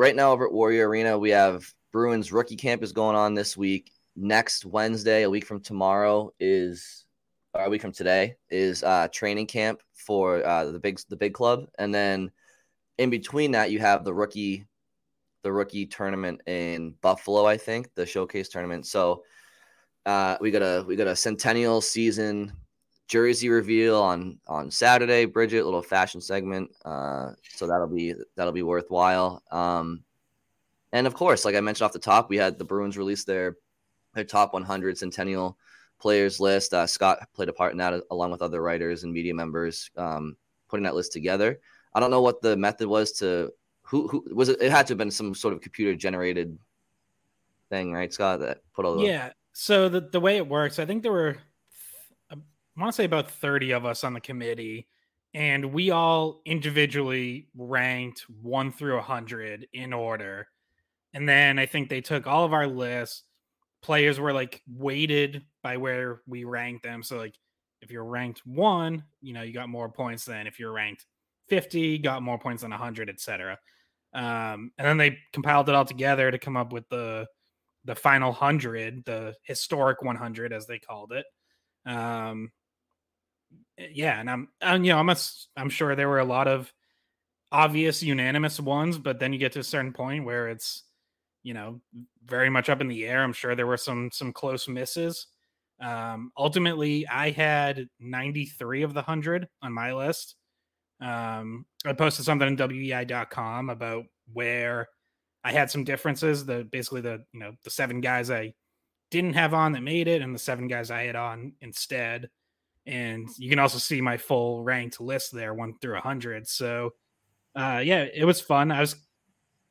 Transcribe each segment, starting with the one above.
right now over at Warrior Arena, we have Bruins rookie camp is going on this week. Next Wednesday, a week from tomorrow, is or a week from today is uh, training camp for uh, the big the big club, and then in between that, you have the rookie the rookie tournament in Buffalo, I think, the showcase tournament. So uh, we got a we got a centennial season jersey reveal on on Saturday. Bridgette, little fashion segment. Uh, so that'll be that'll be worthwhile. Um, and of course, like I mentioned off the top, we had the Bruins release their their top 100 Centennial players list. Uh, Scott played a part in that along with other writers and media members, um, putting that list together. I don't know what the method was to who who was it. It had to have been some sort of computer generated thing, right, Scott? That put all the yeah. So the the way it works, I think there were I want to say about 30 of us on the committee, and we all individually ranked one through 100 in order. And then I think they took all of our lists. Players were like weighted by where we ranked them. So, like, if you're ranked one, you know, you got more points than if you're ranked 50, got more points than 100, etc. Um, and then they compiled it all together to come up with the the final 100, the historic 100, as they called it. Um, yeah, and I'm, and, you know, I'm, a, I'm sure there were a lot of obvious unanimous ones, but then you get to a certain point where it's, you know, very much up in the air. I'm sure there were some some close misses. Um, ultimately, I had 93 of the 100 on my list. Um, I posted something on WEEI.com about where I had some differences. The basically the you know the seven guys I didn't have on that made it, and the seven guys I had on instead and you can also see my full ranked list there, one through a hundred. So, uh, yeah, it was fun. I was,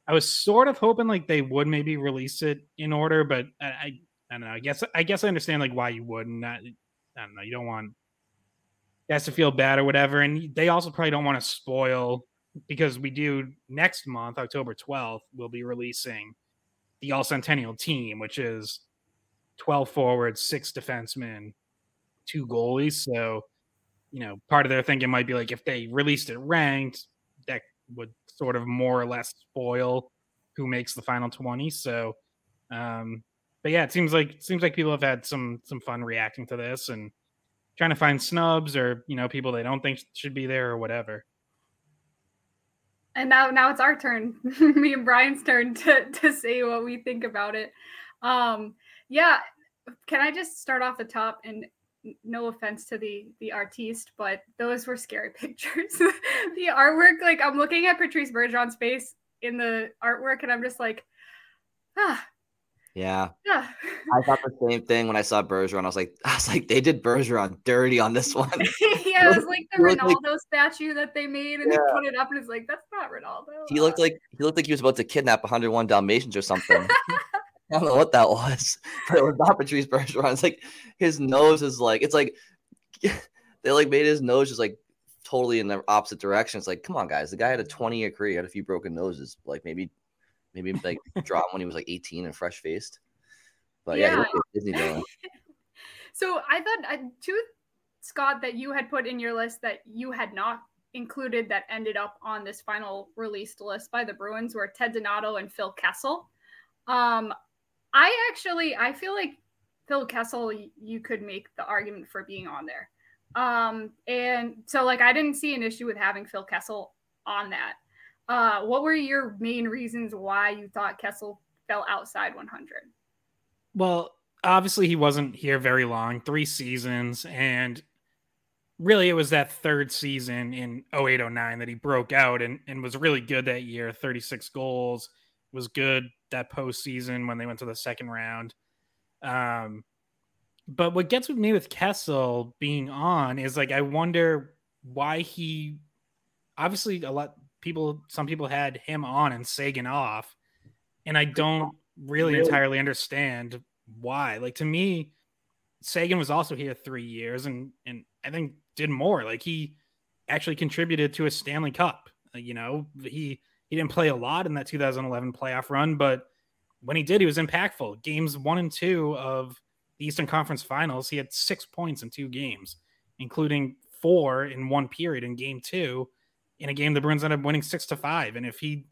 I was sort of hoping like they would maybe release it in order, but I, I, I don't know. I guess, I guess I understand like why you wouldn't. I, I don't know. You don't want guys to feel bad or whatever, and they also probably don't want to spoil because we do next month, October twelfth, we'll be releasing the All Centennial team, which is twelve forwards, six defensemen, two goalies. So, you know, part of their thinking might be like if they released it ranked, that would sort of more or less spoil who makes the final 20. So, um, but yeah, it seems like it seems like people have had some some fun reacting to this and trying to find snubs or you know people they don't think should be there or whatever. And now now it's our turn, me and Brian's turn to to say what we think about it. Um, yeah, can I just start off the top and no offense to the the artiste, but those were scary pictures. the artwork, like I'm looking at Patrice Bergeron's face in the artwork, and I'm just like, ah. Yeah. yeah. I thought the same thing when I saw Bergeron. I was like, I was like, they did Bergeron dirty on this one. yeah, it was like the Ronaldo like, statue that they made, and yeah. they put it up, and it's like, that's not Ronaldo. He looked like he looked like he was about to kidnap 101 Dalmatians or something. I don't know what that was, but it was not Patrice Bergeron. It's like his nose is like it's like they like made his nose just like totally in the opposite direction. It's like, come on, guys. The guy had a 20 year career, had a few broken noses. Like maybe, maybe like dropped when he was like 18 and fresh faced. But yeah, yeah so I thought uh, two Scott that you had put in your list that you had not included that ended up on this final released list by the Bruins were Ted Donato and Phil Kessel. Um, I actually I feel like Phil Kessel you could make the argument for being on there. Um and so like I didn't see an issue with having Phil Kessel on that. Uh, what were your main reasons why you thought Kessel fell outside 100? Well, obviously he wasn't here very long, three seasons, and really it was that third season in 0809 that he broke out and, and was really good that year 36 goals was good that postseason when they went to the second round um, but what gets with me with kessel being on is like i wonder why he obviously a lot people some people had him on and Seguin off and i don't really, really? entirely understand why like to me Seguin was also here three years and and i think did more. Like he actually contributed to a Stanley Cup. Uh, you know, he he didn't play a lot in that 2011 playoff run, but when he did, he was impactful. Games one and two of the Eastern Conference Finals, he had six points in two games, including four in one period in Game Two, in a game the Bruins ended up winning six to five. And if he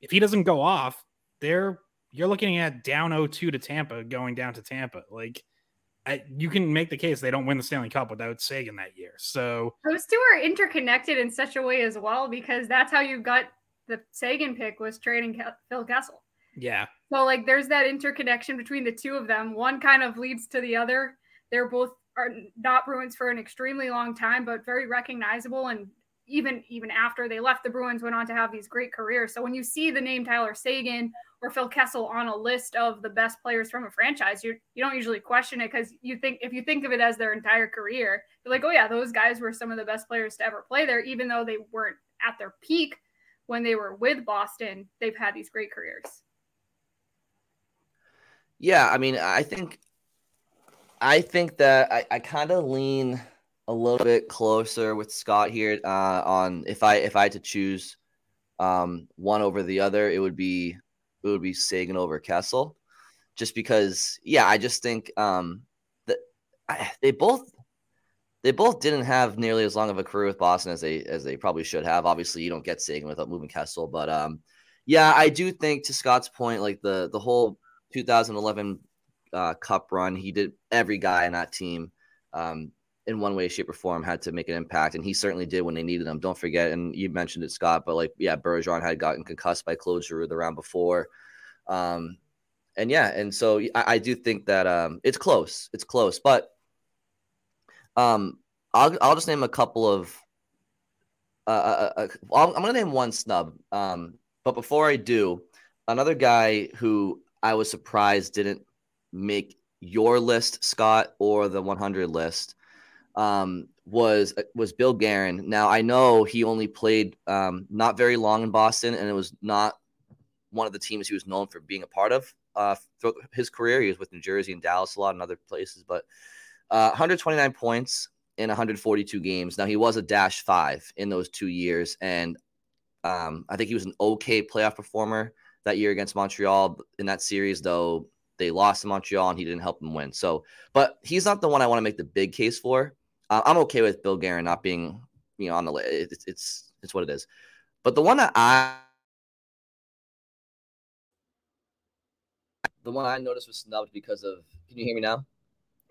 if he doesn't go off, they're you're looking at down 0-2 to Tampa, going down to Tampa. Like I, you can make the case they don't win the Stanley Cup without Seguin that year. So those two are interconnected in such a way as well because that's how you got the Seguin pick was trading Phil Kessel. Yeah. So like there's that interconnection between the two of them. One kind of leads to the other. They're both are not Bruins for an extremely long time, but very recognizable and even even after they left the Bruins went on to have these great careers. So when you see the name Tyler Seguin or Phil Kessel on a list of the best players from a franchise, you you don't usually question it because you think if you think of it as their entire career, you're like, oh yeah, those guys were some of the best players to ever play there, even though they weren't at their peak when they were with Boston. They've had these great careers. Yeah, I mean, I think I think that I, I kind of lean a little bit closer with Scott here uh, on if I if I had to choose um, one over the other, it would be it would be Seguin over Kessel, just because. Yeah, I just think um, that I, they both they both didn't have nearly as long of a career with Boston as they as they probably should have. Obviously, you don't get Seguin without moving Kessel, but um, yeah, I do think to Scott's point, like the the whole 2011 uh, Cup run, he did every guy in that team. Um, in one way, shape, or form had to make an impact, and he certainly did when they needed him. Don't forget, and you mentioned it, Scott, but like, yeah, Bergeron had gotten concussed by Claude Giroux the round before, um, and yeah, and so I, I do think that um, it's close, it's close, but um, I'll I'll just name a couple of. Uh, uh, uh, uh I'm gonna name one snub, um, but before I do, another guy who I was surprised didn't make your list, Scott, or the 100 list um, was uh, was Bill Guerin. Now I know he only played um, not very long in Boston, and it was not one of the teams he was known for being a part of uh, throughout his career. He was with New Jersey and Dallas a lot and other places, but uh, 129 points in 142 games. Now he was a dash five in those two years, and um, I think he was an okay playoff performer that year against Montreal in that series, though they lost to Montreal and he didn't help them win. So, but he's not the one I want to make the big case for. Uh, I'm okay with Bill Guerin not being, you know, on the list. It's, it's it's what it is. But the one that I the one I noticed was snubbed because of. Can you hear me now?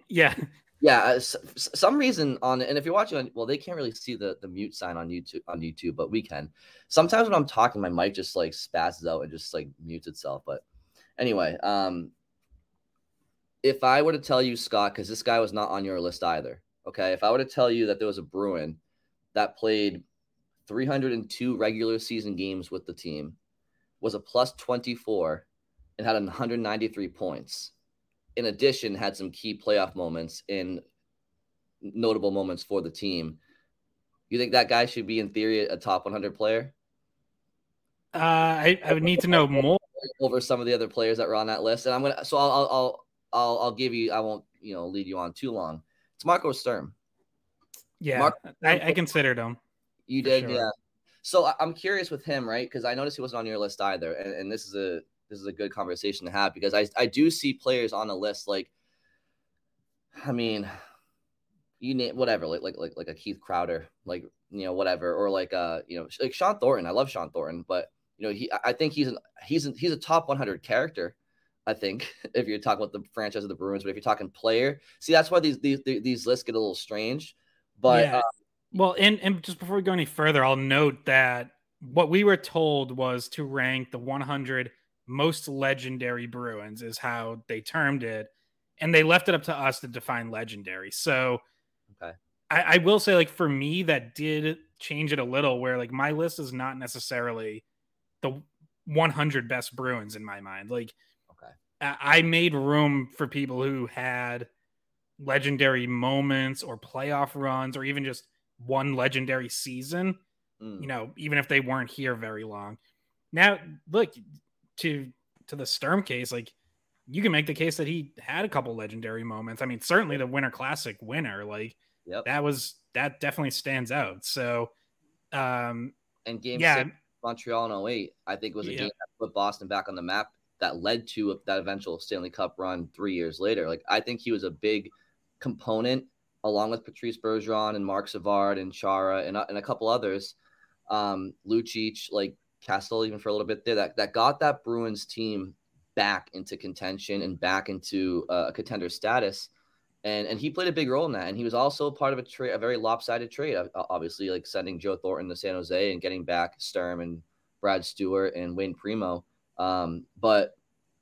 Yeah. Yeah, uh, some reason on and if you're watching on well, they can't really see the the mute sign on YouTube on YouTube, but we can. Sometimes when I'm talking, my mic just like spazzes out and just like mutes itself. But anyway, um, if I were to tell you Scott, because this guy was not on your list either, Okay. If I were to tell you that there was a Bruin that played 302 regular season games with the team, was a plus 24, and had 193 points. In addition, had some key playoff moments in notable moments for the team. You think that guy should be, in theory, a top 100 player? Uh, I, I would need to know more over some of the other players that were on that list. And I'm gonna, so I'll, I'll, I'll, I'll give you. I won't, you know, lead you on too long. It's Marco Sturm. Yeah, Marco, I, I considered him. You did, sure. yeah. So I'm curious with him, right? Because I noticed he wasn't on your list either, and, and this is a this is a good conversation to have because I I do see players on the list like, I mean, you name whatever, like like like like a Keith Crowder, like you know whatever, or like uh you know like Shawn Thornton. I love Shawn Thornton, but you know he I think he's an he's an, he's a top 100 character I think if you're talking about the franchise of the Bruins, but if you're talking player, see that's why these these these lists get a little strange. But yeah. uh, well, and and just before we go any further, I'll note that what we were told was to rank the 100 most legendary Bruins, is how they termed it. And they left it up to us to define legendary. So Okay. I, I will say, like, for me, that did change it a little, where like my list is not necessarily the 100 best Bruins in my mind. Like, Okay. I I made room for people who had legendary moments or playoff runs or even just one legendary season Mm. you know, even if they weren't here very long. Now, look to to the Sturm case, like you can make the case that he had a couple legendary moments. I mean, certainly the Winter Classic winner, like Yep. that was that definitely stands out. So, um, And game yeah, six, Montreal in 08, I think was a Yeah. game that put Boston back on the map that led to that eventual Stanley Cup run three years later. Like I think he was a big component along with Patrice Bergeron and Marc Savard and Chara and, and a couple others, um, Lucic, like Kessel even for a little bit there that, that got that Bruins team back into contention and back into uh, a contender status. And, and he played a big role in that. And he was also part of a trade, a very lopsided trade, obviously, like sending Joe Thornton to San Jose and getting back Sturm and Brad Stuart and Wayne Primeau. Um, but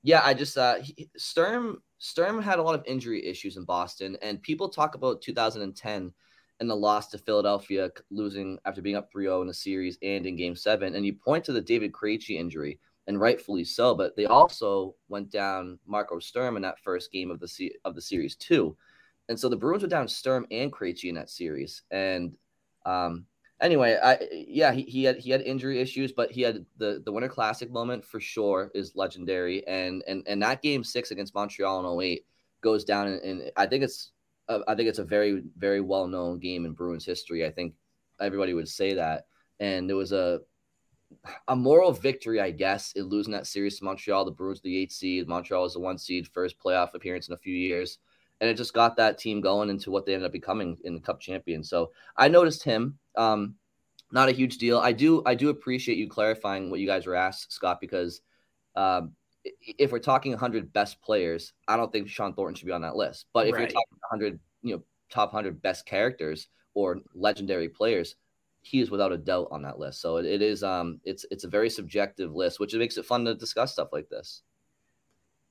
yeah, I just uh, he, Sturm Sturm had a lot of injury issues in Boston, and people talk about 2010 and the loss to Philadelphia, losing after being up 3-0 in the series and in Game Seven, and you point to the David Krejci injury, and rightfully so. But they also went down Marco Sturm in that first game of the se- of the series too, and so the Bruins were down Sturm and Krejci in that series, and um, anyway, I yeah, he, he had he had injury issues, but he had the the Winter Classic moment for sure is legendary, and and and that Game Six against Montreal in 08 goes down, and I think it's uh, I think it's a very very well known game in Bruins history. I think everybody would say that, and there was a a moral victory, I guess, in losing that series to Montreal. The Bruins, the eight seed, Montreal was the one seed, first playoff appearance in a few years, and it just got that team going into what they ended up becoming in the Cup champion. So I noticed him. Um, not a huge deal. I do I do appreciate you clarifying what you guys were asked, Scott, because um, if we're talking 100 best players, I don't think Shawn Thornton should be on that list. But if Right. you're talking 100, you know, top 100 best characters or legendary players, he is without a doubt on that list. So it, it is um it's it's a very subjective list, which makes it fun to discuss stuff like this.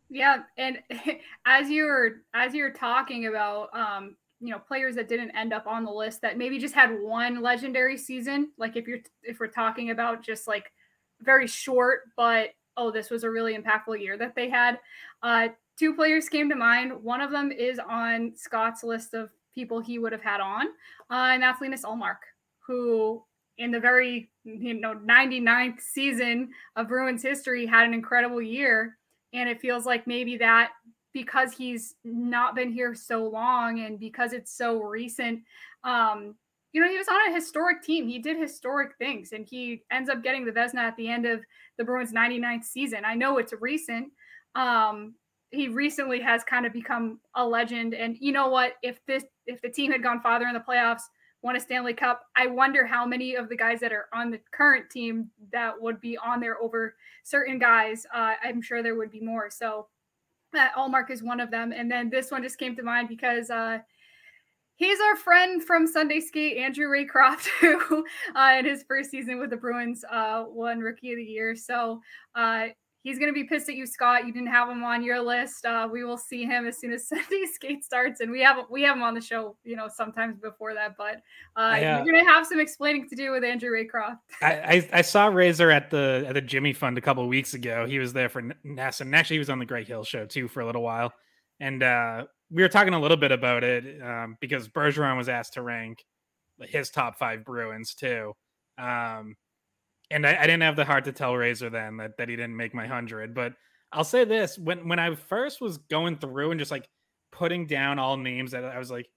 Yeah, and as you're as you're talking about um, you know, players that didn't end up on the list that maybe just had one legendary season, like if you're if we're talking about just like very short, but oh, this was a really impactful year that they had. Uh, two players came to mind. One of them is on Scott's list of people he would have had on, uh, and that's Linus Ullmark, who in the very you know 99th season of Bruins history had an incredible year and it feels like maybe that because he's not been here so long and because it's so recent um you know he was on a historic team he did historic things and he ends up getting the Vezina at the end of the Bruins 99th season I know it's recent um he recently has kind of become a legend and you know what if this if the team had gone farther in the playoffs won a Stanley Cup I wonder how many of the guys that are on the current team that would be on there over certain guys. Uh, I'm sure there would be more. So uh, Ullmark is one of them. And then this one just came to mind because uh, he's our friend from Sunday Skate, Andrew Raycroft, who uh, in his first season with the Bruins uh, won Rookie of the Year. So uh, he's going to be pissed at you, Scott. You didn't have him on your list. Uh, we will see him as soon as Sunday Skate starts, and we have we have him on the show, you know, sometimes before that. But uh, I, uh, you're going to have some explaining to do with Andrew Raycroft. I, I, I saw Razor at the at the Jimmy Fund a couple of weeks ago. He was there for NESN, and actually he was on the Greg Hill show too for a little while. And uh, we were talking a little bit about it um, because Bergeron was asked to rank his top five Bruins too. Um, and I, I didn't have the heart to tell Razor then that, that he didn't make my hundred. But I'll say this: when when I first was going through and just like putting down all names, that I was like,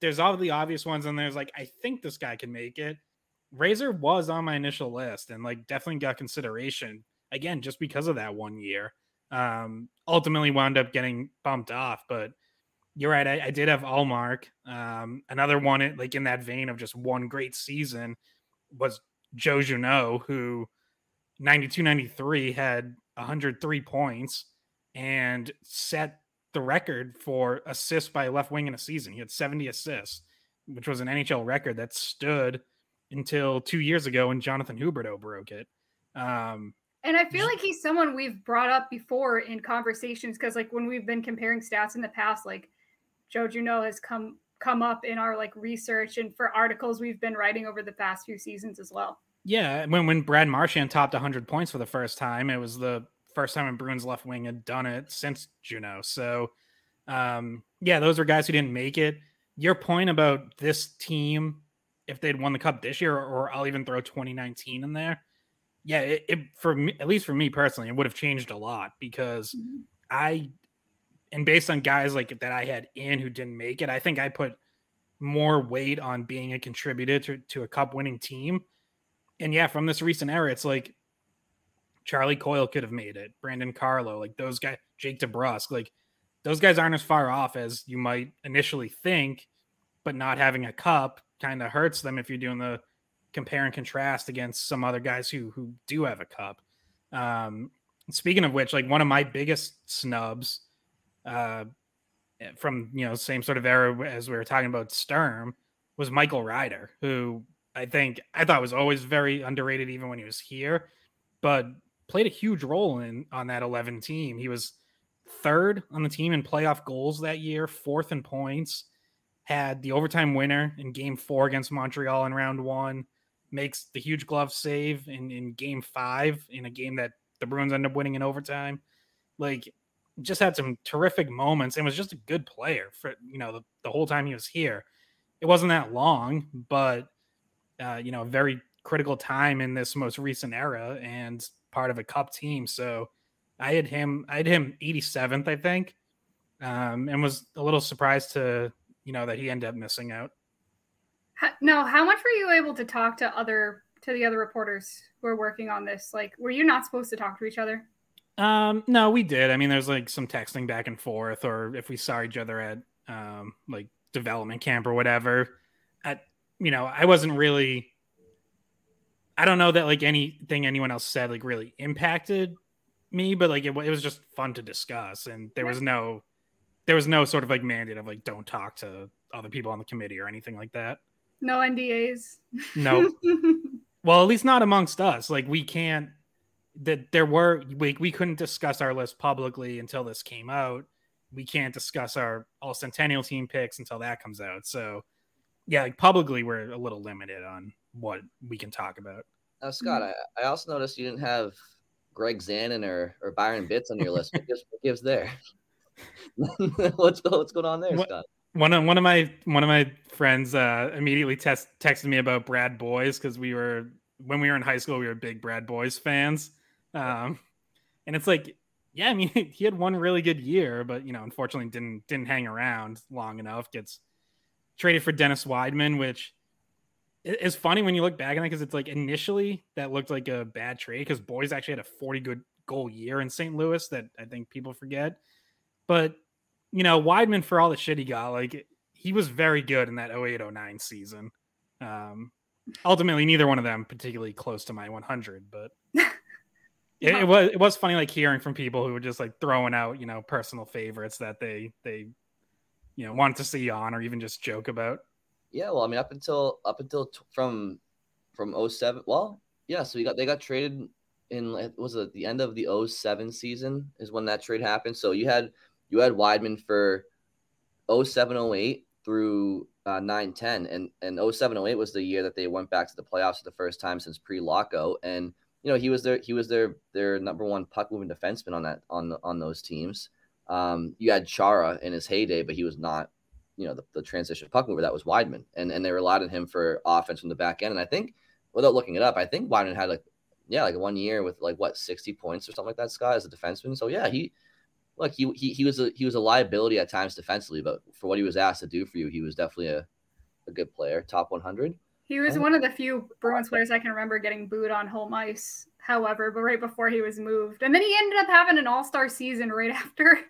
there's all the obvious ones, and there's like, I think this guy can make it. Razor was on my initial list and like definitely got consideration again just because of that one year. Um, ultimately wound up getting bumped off, but you're right. I, I did have Ullmark. Um, another one like in that vein of just one great season was Joe Juneau, who 92 93 had 103 points and set the record for assists by left wing in a season. He had 70 assists, which was an NHL record that stood until two years ago when Jonathan Huberdeau broke it. Um, and I feel like he's someone we've brought up before in conversations because, like, when we've been comparing stats in the past, like Joe Juneau has come come up in our like research and for articles we've been writing over the past few seasons as well. Yeah, when when Brad Marchand topped 100 points for the first time, it was the first time a Bruins left wing had done it since Juneau. So, um, yeah, those are guys who didn't make it. Your point about this team, if they'd won the cup this year, or I'll even throw 2019 in there, yeah, it, it, for me, at least for me personally, it would have changed a lot because mm-hmm. I, and based on guys like that I had in who didn't make it, I think I put more weight on being a contributor to, to a cup winning team. And yeah, from this recent era, it's like Charlie Coyle could have made it, Brandon Carlo, like those guys, Jake DeBrusk, like those guys aren't as far off as you might initially think, but not having a cup kind of hurts them if you're doing the compare and contrast against some other guys who who do have a cup. Um, speaking of which, like one of my biggest snubs uh, from you know same sort of era as we were talking about Sturm was Michael Ryder, who I think I thought was always very underrated even when he was here, but played a huge role in on that 11 team. He was third on the team in playoff goals that year, fourth in points, had the overtime winner in game four against Montreal in round one, makes the huge glove save in, in game five in a game that the Bruins end up winning in overtime. Like, just had some terrific moments and was just a good player for, you know, the, the whole time he was here. It wasn't that long, but, uh, you know, a very critical time in this most recent era and part of a cup team. So I had him, I had him 87th, I think, um, and was a little surprised to, you know, that he ended up missing out. No, how much were you able to talk to other to the other reporters who are working on this? Like, were you not supposed to talk to each other? Um, no, we did. I mean, there's like some texting back and forth, or if we saw each other at um like development camp or whatever. At you know, I wasn't really. I don't know that like anything anyone else said like really impacted me, but like it, it was just fun to discuss, and there was no, there was no sort of like mandate of like don't talk to other people on the committee or anything like that. No NDAs. No. well, at least not amongst us. Like we can't. That there were we we couldn't discuss our list publicly until this came out. We can't discuss our all centennial team picks until that comes out. So, yeah, like publicly, we're a little limited on what we can talk about. Now, Scott, mm-hmm. I, I also noticed you didn't have Gregg Zanon or, or Byron Bitz on your list. What gives, what gives there? what's what's going on there, what, Scott? One of one of my one of my friends uh, immediately test, texted me about Brad Boyes because we were when we were in high school we were big Brad Boyes fans, um, and it's like yeah, I mean he had one really good year, but you know unfortunately didn't didn't hang around long enough. Gets traded for Dennis Wideman, which is funny when you look back on it because it's like initially that looked like a bad trade because Boyes actually had a forty good goal year in St. Louis that I think people forget, but you know, Wideman for all the shit he got, like he was very good in that 0809 season. Um, ultimately, neither one of them particularly close to my 100, but it, it, was it was funny like hearing from people who were just like throwing out you know personal favorites that they they you know wanted to see on or even just joke about. Yeah, well, I mean, up until up until t- from from 07, well, yeah, so we got they got traded in was it the end of the 07 season is when that trade happened. So you had you had Wideman for 0708 through uh, 910 and and 0708 was the year that they went back to the playoffs for the first time since pre-lockout and you know he was their he was their their number one puck moving defenseman on that on on those teams. Um you had Chara in his heyday but he was not you know the, the transition puck mover. That was Wideman and and they relied on him for offense from the back end and I think without looking it up I think Wideman had like yeah like one year with like what 60 points or something like that Scott as a defenseman. So yeah he look, he, he he was a he was a liability at times defensively, but for what he was asked to do for you, he was definitely a, a good player, top 100. He was one of the few Bruins players I can remember getting booed on home ice. However, but right before he was moved, and then he ended up having an All Star season right after.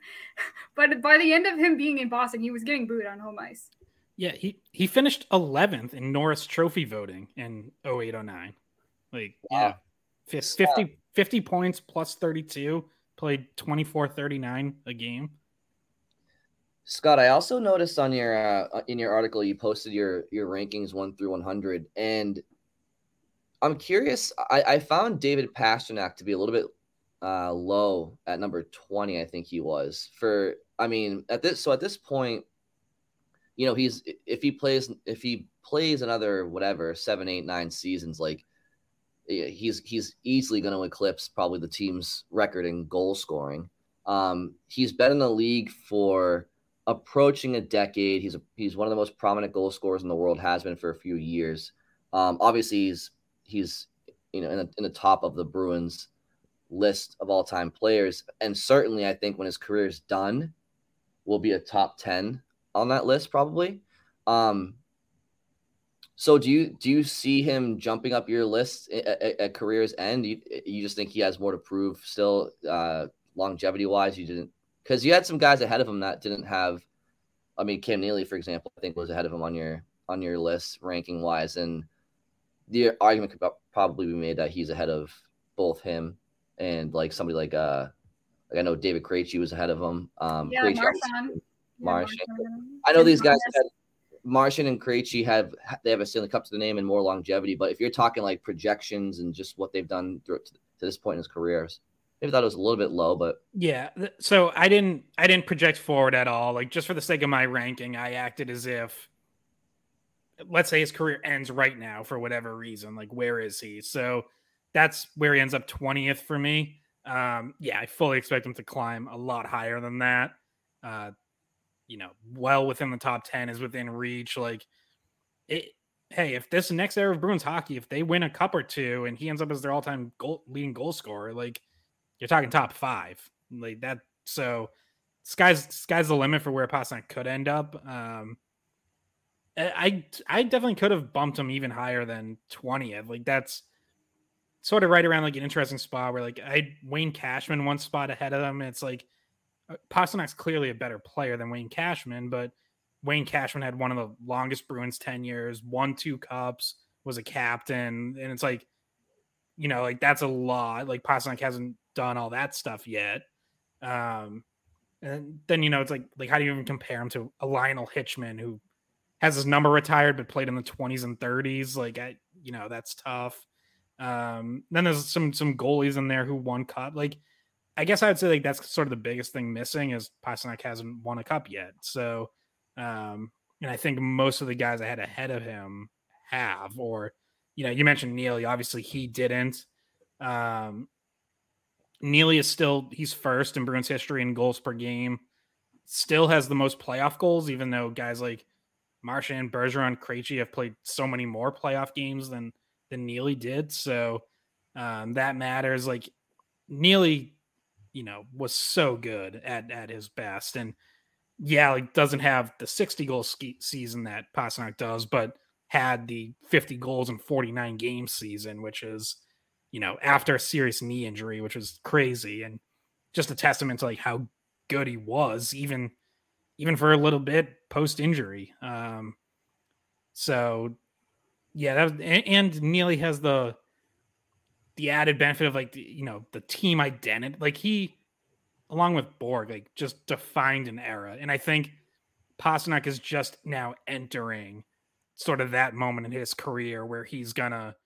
but by the end of him being in Boston, he was getting booed on home ice. Yeah, he he finished 11th in Norris Trophy voting in 0809. Like, wow. yeah, 50, 50 points plus 32 played 24 39 a game. Scott, I also noticed on your uh, in your article you posted your your rankings 1 through 100 and I'm curious. I, I found David Pastrnak to be a little bit uh, low at number 20. I think he was for. I mean, at this so at this point, you know, he's if he plays if he plays another whatever seven, eight, nine seasons, like he's he's easily going to eclipse probably the team's record in goal scoring. Um, he's been in the league for approaching a decade. He's a, he's one of the most prominent goal scorers in the world. Has been for a few years. Um, obviously, he's he's you know in the, in the top of the Bruins list of all time players, and certainly I think when his career is done, will be a top ten on that list probably. Um, so do you do you see him jumping up your list at, at, at career's end? You, you just think he has more to prove still, uh, longevity wise? You didn't because you had some guys ahead of him that didn't have. I mean, Cam Neely, for example, I think was ahead of him on your on your list ranking wise, and the argument could probably be made that he's ahead of both him and like somebody like uh like I know David Krejci was ahead of him. Um, yeah, Marchand. Marchand. I know these guys had Marchand and Krejci have they have a Stanley Cup to the name and more longevity. But if you're talking like projections and just what they've done to, to this point in his careers, maybe thought it was a little bit low. But yeah, so I didn't I didn't project forward at all. Like just for the sake of my ranking, I acted as if let's say his career ends right now for whatever reason. Like where is he? So that's where he ends up 20th for me. Um, yeah, I fully expect him to climb a lot higher than that. Uh, you know, well within the top 10 is within reach. Like, it, hey, if this next era of Bruins hockey, if they win a cup or two and he ends up as their all time goal, leading goal scorer, like, you're talking top five. Like, that. So, sky's sky's the limit for where Pastrnak could end up. Um, I I definitely could have bumped him even higher than 20th. Like that's sort of right around like an interesting spot where like I Wayne Cashman one spot ahead of them. It's like uh, Pastrnak's clearly a better player than Wayne Cashman, but Wayne Cashman had one of the longest Bruins tenures, won two cups, was a captain, and it's like, you know, like that's a lot. Like Pastrnak hasn't done all that stuff yet. Um, and then you know, it's like, like how do you even compare him to a Lionel Hitchman who has his number retired but played in the 20s and 30s? Like, I, you know, that's tough. Um, then there's some some goalies in there who won cup. Like I guess I would say like that's sort of the biggest thing missing is Pastrnak hasn't won a cup yet. So, um, and I think most of the guys I had ahead of him have, or you know, you mentioned Neely. Obviously, he didn't. Um, Neely is still he's first in Bruins history in goals per game. Still has the most playoff goals, even though guys like Marchand, Bergeron, Krejci have played so many more playoff games than than Neely did. So um, that matters. Like Neely you know, was so good at at his best. And yeah, like doesn't have the 60 goal ski- season that Pastrnak does, but had the 50 goals in 49 game season, which is, you know, after a serious knee injury, which was crazy and just a testament to like how good he was, even even for a little bit post injury. Um, so yeah, that and, and Neely has the the added benefit of like the, you know the team identity like he along with Bourque like just defined an era and I think Pastrnak is just now entering sort of that moment in his career where he's gonna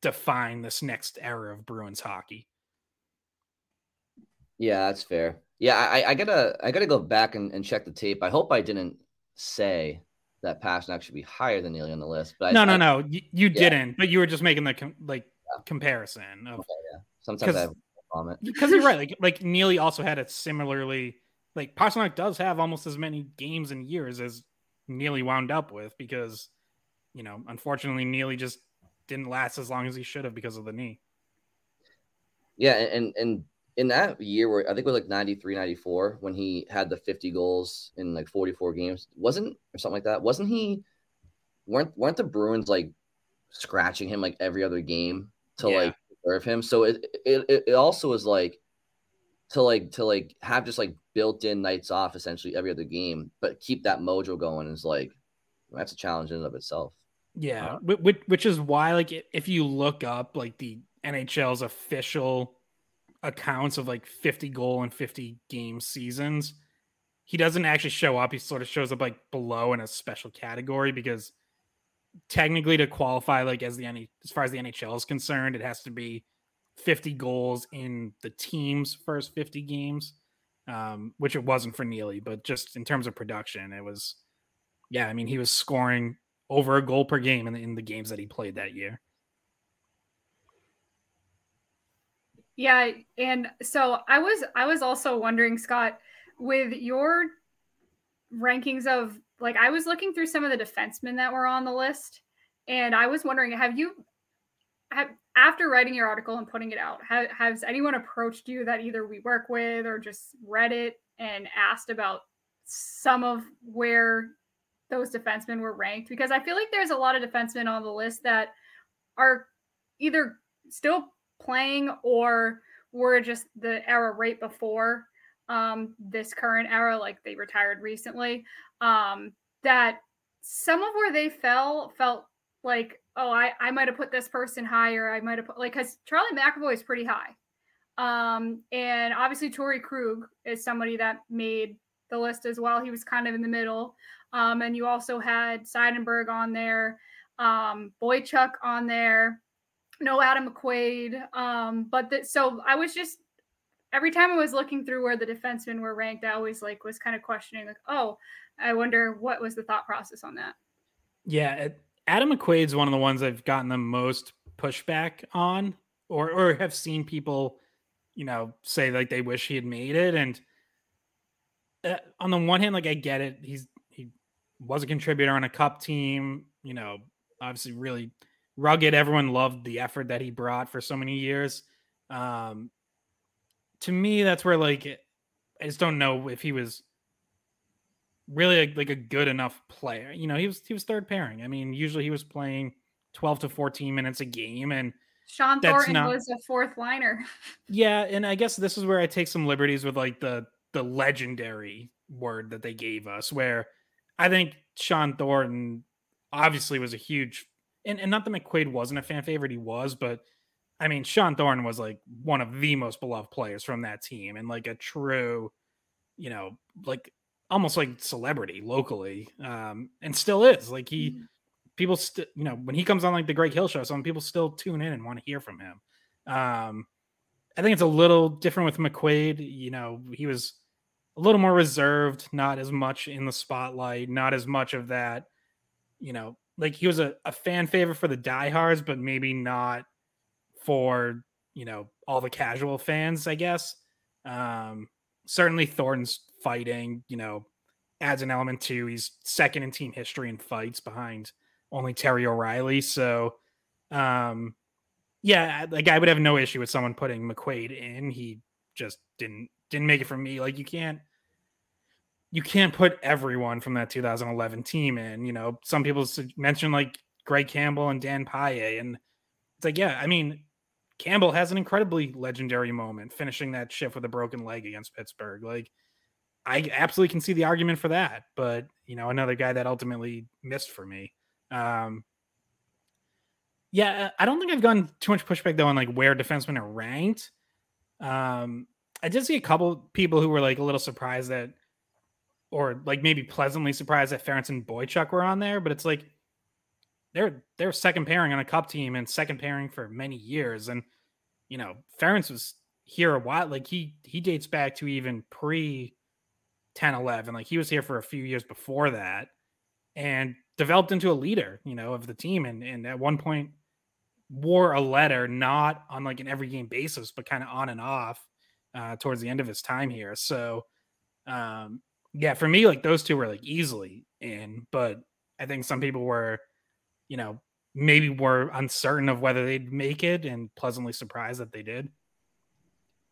define this next era of Bruins hockey. Yeah, that's fair. Yeah, I, I gotta I gotta go back and, and check the tape. I hope I didn't say that Pastrnak should be higher than Neely on the list. But no, I, no, I, no, you, you yeah. didn't. But you were just making the like comparison of okay, yeah. Sometimes I comment because you're right. Like like Neely also had a similarly like Pastrnak does have almost as many games and years as Neely wound up with because you know unfortunately Neely just didn't last as long as he should have because of the knee. Yeah, and and in that year where I think it was like 93, 94, when he had the 50 goals in like 44 games, wasn't or something like that, wasn't he weren't weren't the Bruins like scratching him like every other game to yeah. like serve him. So it, it it also is like to like to like have just like built in nights off essentially every other game, but keep that mojo going is like that's a challenge in and of itself. Yeah, uh, which, which is why like if you look up like the NHL's official accounts of like 50 goal and 50 game seasons, he doesn't actually show up. He sort of shows up like below in a special category because technically to qualify, like as the as far as the NHL is concerned, it has to be 50 goals in the team's first 50 games, um, which it wasn't for Neely, but just in terms of production, it was, yeah, I mean, he was scoring over a goal per game in the, in the games that he played that year. Yeah, and so I was I was also wondering, Scott, with your rankings of like I was looking through some of the defensemen that were on the list, and I was wondering, have you have after writing your article and putting it out, have, has anyone approached you that either we work with or just read it and asked about some of where those defensemen were ranked? Because I feel like there's a lot of defensemen on the list that are either still playing or were just the era right before um, this current era, like they retired recently. Um, that some of where they fell felt like oh, I, I might have put this person higher. I might have put like because Charlie McAvoy is pretty high. Um, and obviously Torey Krug is somebody that made the list as well. He was kind of in the middle. Um, and you also had Seidenberg on there, um, Boychuk on there, no Adam McQuaid. Um, but the, so I was just every time I was looking through where the defensemen were ranked, I always like was kind of questioning like, oh, I wonder what was the thought process on that. Yeah, Adam McQuaid's one of the ones I've gotten the most pushback on, or or have seen people, you know, say like they wish he had made it. And uh, on the one hand, like I get it, he's he was a contributor on a cup team, you know, obviously really rugged. Everyone loved the effort that he brought for so many years. Um, to me, that's where like I just don't know if he was really a, like a good enough player. You know, he was he was third pairing. I mean, usually he was playing 12 to 14 minutes a game and Shawn Thornton not, was a fourth liner. Yeah, and I guess this is where I take some liberties with like the the legendary word that they gave us where I think Shawn Thornton obviously was a huge and, and not that McQuaid wasn't a fan favorite, he was, but I mean Shawn Thornton was like one of the most beloved players from that team and like a true, you know, like almost like celebrity locally, um, and still is. Like he, mm-hmm. people still, you know, when he comes on like the Greg Hill show, some people still tune in and want to hear from him. Um, I think it's a little different with McQuaid. You know, he was a little more reserved, not as much in the spotlight, not as much of that. You know, like he was a, a fan favorite for the diehards, but maybe not for you know all the casual fans, I guess. Um, certainly Thornton's fighting, you know, adds an element to. He's second in team history in fights behind only Terry O'Reilly. So, um, yeah, like I would have no issue with someone putting McQuaid in. He just didn't didn't make it for me. Like you can't you can't put everyone from that 2011 team in. You know, some people mention like Greg Campbell and Dan Paille, and it's like, yeah, I mean, Campbell has an incredibly legendary moment finishing that shift with a broken leg against Pittsburgh. Like I absolutely can see the argument for that, but you know, another guy that ultimately missed for me. Um, yeah, I don't think I've gotten too much pushback though on like where defensemen are ranked. Um, I did see a couple people who were like a little surprised that, or like maybe pleasantly surprised that Ference and Boychuk were on there, but it's like they're they're second pairing on a cup team and second pairing for many years, and you know Ference was here a while. Like he he dates back to even pre 10, 11. Like he was here for a few years before that and developed into a leader, you know, of the team. And, and at one point wore a letter, not on like an every game basis, but kind of on and off uh, towards the end of his time here. So, um, yeah, for me, like those two were like easily in, but I think some people were, you know, maybe were uncertain of whether they'd make it and pleasantly surprised that they did.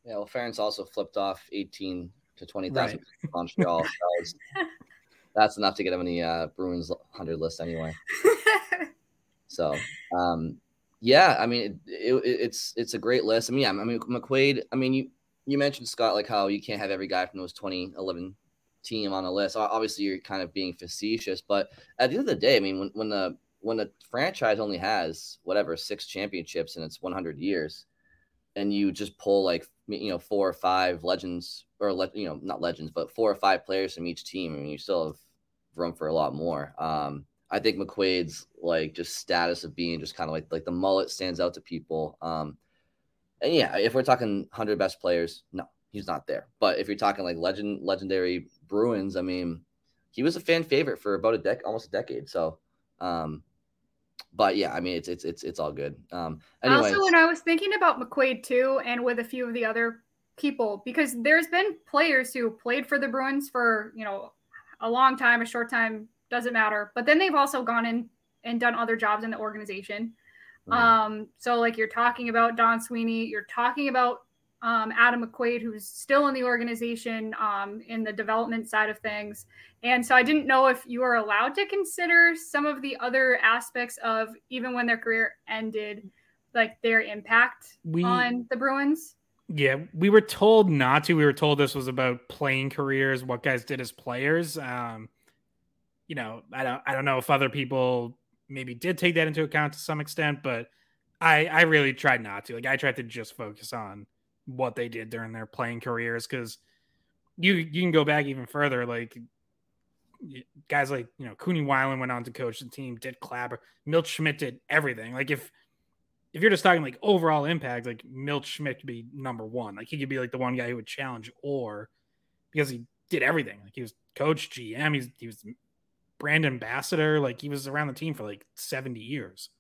Yeah, well, Ference also flipped off 18 to 20,000 right. Montreal. That that's enough to get him in the uh, Bruins 100 list anyway. so, um, yeah, I mean, it, it, it's it's a great list. I mean, yeah, I mean McQuaid. I mean, you you mentioned Scott like how you can't have every guy from those 2011 team on a list. Obviously, you're kind of being facetious, but at the end of the day, I mean, when when the when the franchise only has whatever six championships in its 100 years, and you just pull like you know four or five legends or le- you know not legends but four or five players from each team I mean you still have room for a lot more um I think McQuaid's like just status of being just kind of like like the mullet stands out to people. Um, and yeah, if we're talking hundred best players, no, he's not there. But if you're talking like legend legendary Bruins, I mean, he was a fan favorite for about a dec almost a decade. So, um, but yeah, I mean, it's it's it's it's all good. Um, anyways. also, when I was thinking about McQuaid too, and with a few of the other people, because there's been players who played for the Bruins for you know a long time, a short time, doesn't matter. But then they've also gone in and done other jobs in the organization. Mm-hmm. Um, so like you're talking about Don Sweeney, you're talking about um, Adam McQuaid, who's still in the organization um, in the development side of things. And so I didn't know if you were allowed to consider some of the other aspects of even when their career ended, like their impact we, on the Bruins. Yeah, we were told not to. We were told this was about playing careers, what guys did as players. Um, you know, I don't I don't know if other people maybe did take that into account to some extent, but I I really tried not to. Like I tried to just focus on what they did during their playing careers because you you can go back even further. Like guys like you know Cooney Weiland went on to coach the team, Dit Clapper, Milt Schmidt did everything. Like if if you're just talking like overall impact, like Milt Schmidt could be number one. Like he could be like the one guy who would challenge or because he did everything. Like he was coach, GM, he's he was brand ambassador. Like he was around the team for like 70 years.